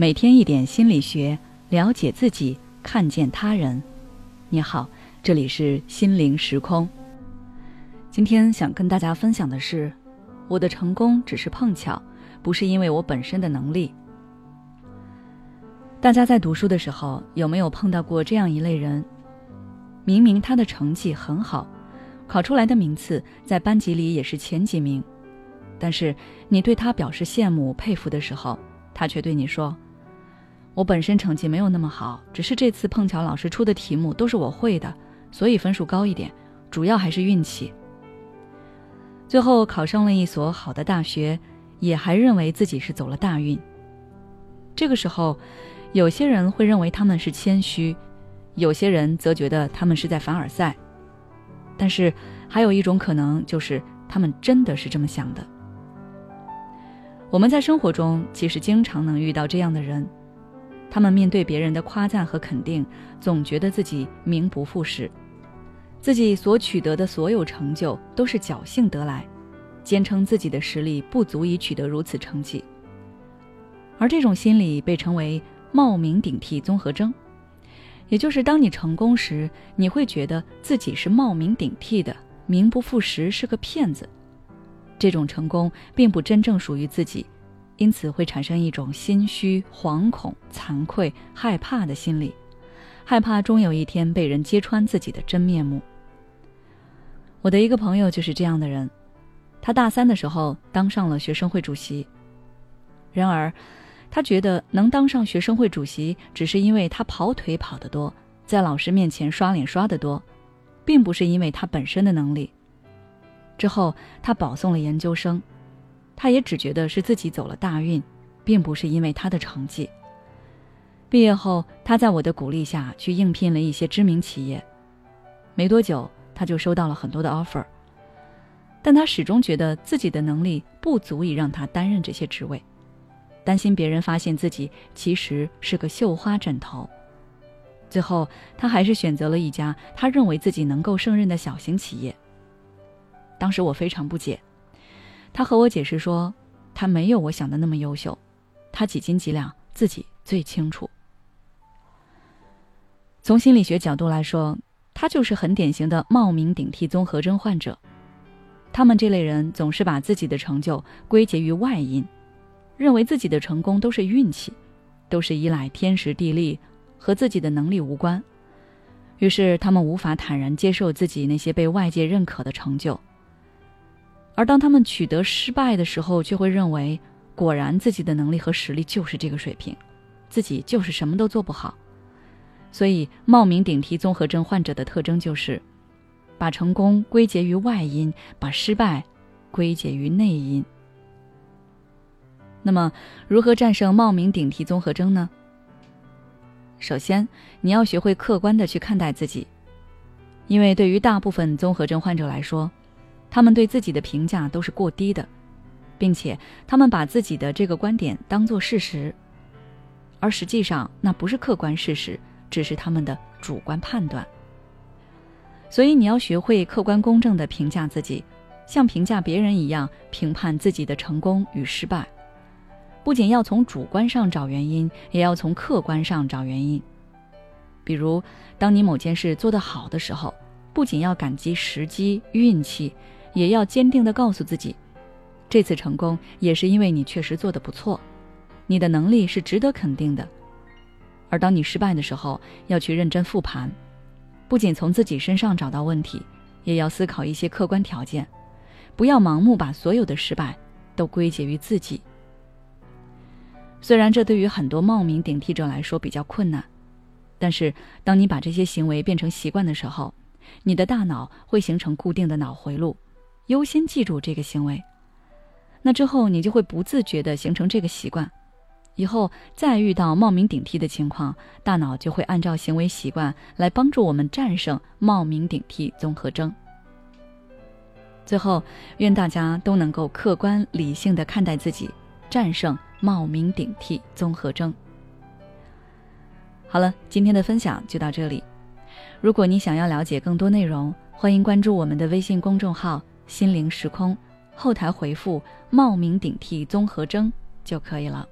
每天一点心理学，了解自己，看见他人。你好，这里是心灵时空。今天想跟大家分享的是，我的成功只是碰巧，不是因为我本身的能力。大家在读书的时候，有没有碰到过这样一类人？明明他的成绩很好，考出来的名次在班级里也是前几名。但是你对他表示羡慕佩服的时候，他却对你说：“我本身成绩没有那么好，只是这次碰巧老师出的题目都是我会的，所以分数高一点，主要还是运气。”最后考上了一所好的大学，也还认为自己是走了大运。这个时候，有些人会认为他们是谦虚，有些人则觉得他们是在凡尔赛。但是还有一种可能，就是他们真的是这么想的。我们在生活中其实经常能遇到这样的人，他们面对别人的夸赞和肯定，总觉得自己名不副实，自己所取得的所有成就都是侥幸得来，坚称自己的实力不足以取得如此成绩。而这种心理被称为冒名顶替综合征，也就是当你成功时，你会觉得自己是冒名顶替的，名不副实，是个骗子。这种成功并不真正属于自己，因此会产生一种心虚、惶恐、惭愧、害怕的心理，害怕终有一天被人揭穿自己的真面目。我的一个朋友就是这样的人，他大三的时候当上了学生会主席。然而，他觉得能当上学生会主席，只是因为他跑腿跑得多，在老师面前刷脸刷得多，并不是因为他本身的能力。之后，他保送了研究生，他也只觉得是自己走了大运，并不是因为他的成绩。毕业后，他在我的鼓励下去应聘了一些知名企业，没多久他就收到了很多的 offer，但他始终觉得自己的能力不足以让他担任这些职位，担心别人发现自己其实是个绣花枕头。最后，他还是选择了一家他认为自己能够胜任的小型企业。当时我非常不解，他和我解释说，他没有我想的那么优秀，他几斤几两自己最清楚。从心理学角度来说，他就是很典型的冒名顶替综合征患者。他们这类人总是把自己的成就归结于外因，认为自己的成功都是运气，都是依赖天时地利，和自己的能力无关。于是他们无法坦然接受自己那些被外界认可的成就。而当他们取得失败的时候，却会认为，果然自己的能力和实力就是这个水平，自己就是什么都做不好。所以，冒名顶替综合征患者的特征就是，把成功归结于外因，把失败归结于内因。那么，如何战胜冒名顶替综合征呢？首先，你要学会客观的去看待自己，因为对于大部分综合征患者来说。他们对自己的评价都是过低的，并且他们把自己的这个观点当作事实，而实际上那不是客观事实，只是他们的主观判断。所以你要学会客观公正的评价自己，像评价别人一样评判自己的成功与失败。不仅要从主观上找原因，也要从客观上找原因。比如，当你某件事做得好的时候，不仅要感激时机、运气。也要坚定地告诉自己，这次成功也是因为你确实做得不错，你的能力是值得肯定的。而当你失败的时候，要去认真复盘，不仅从自己身上找到问题，也要思考一些客观条件，不要盲目把所有的失败都归结于自己。虽然这对于很多冒名顶替者来说比较困难，但是当你把这些行为变成习惯的时候，你的大脑会形成固定的脑回路。优先记住这个行为，那之后你就会不自觉地形成这个习惯，以后再遇到冒名顶替的情况，大脑就会按照行为习惯来帮助我们战胜冒名顶替综合征。最后，愿大家都能够客观理性的看待自己，战胜冒名顶替综合征。好了，今天的分享就到这里。如果你想要了解更多内容，欢迎关注我们的微信公众号。心灵时空，后台回复“冒名顶替综合征”就可以了。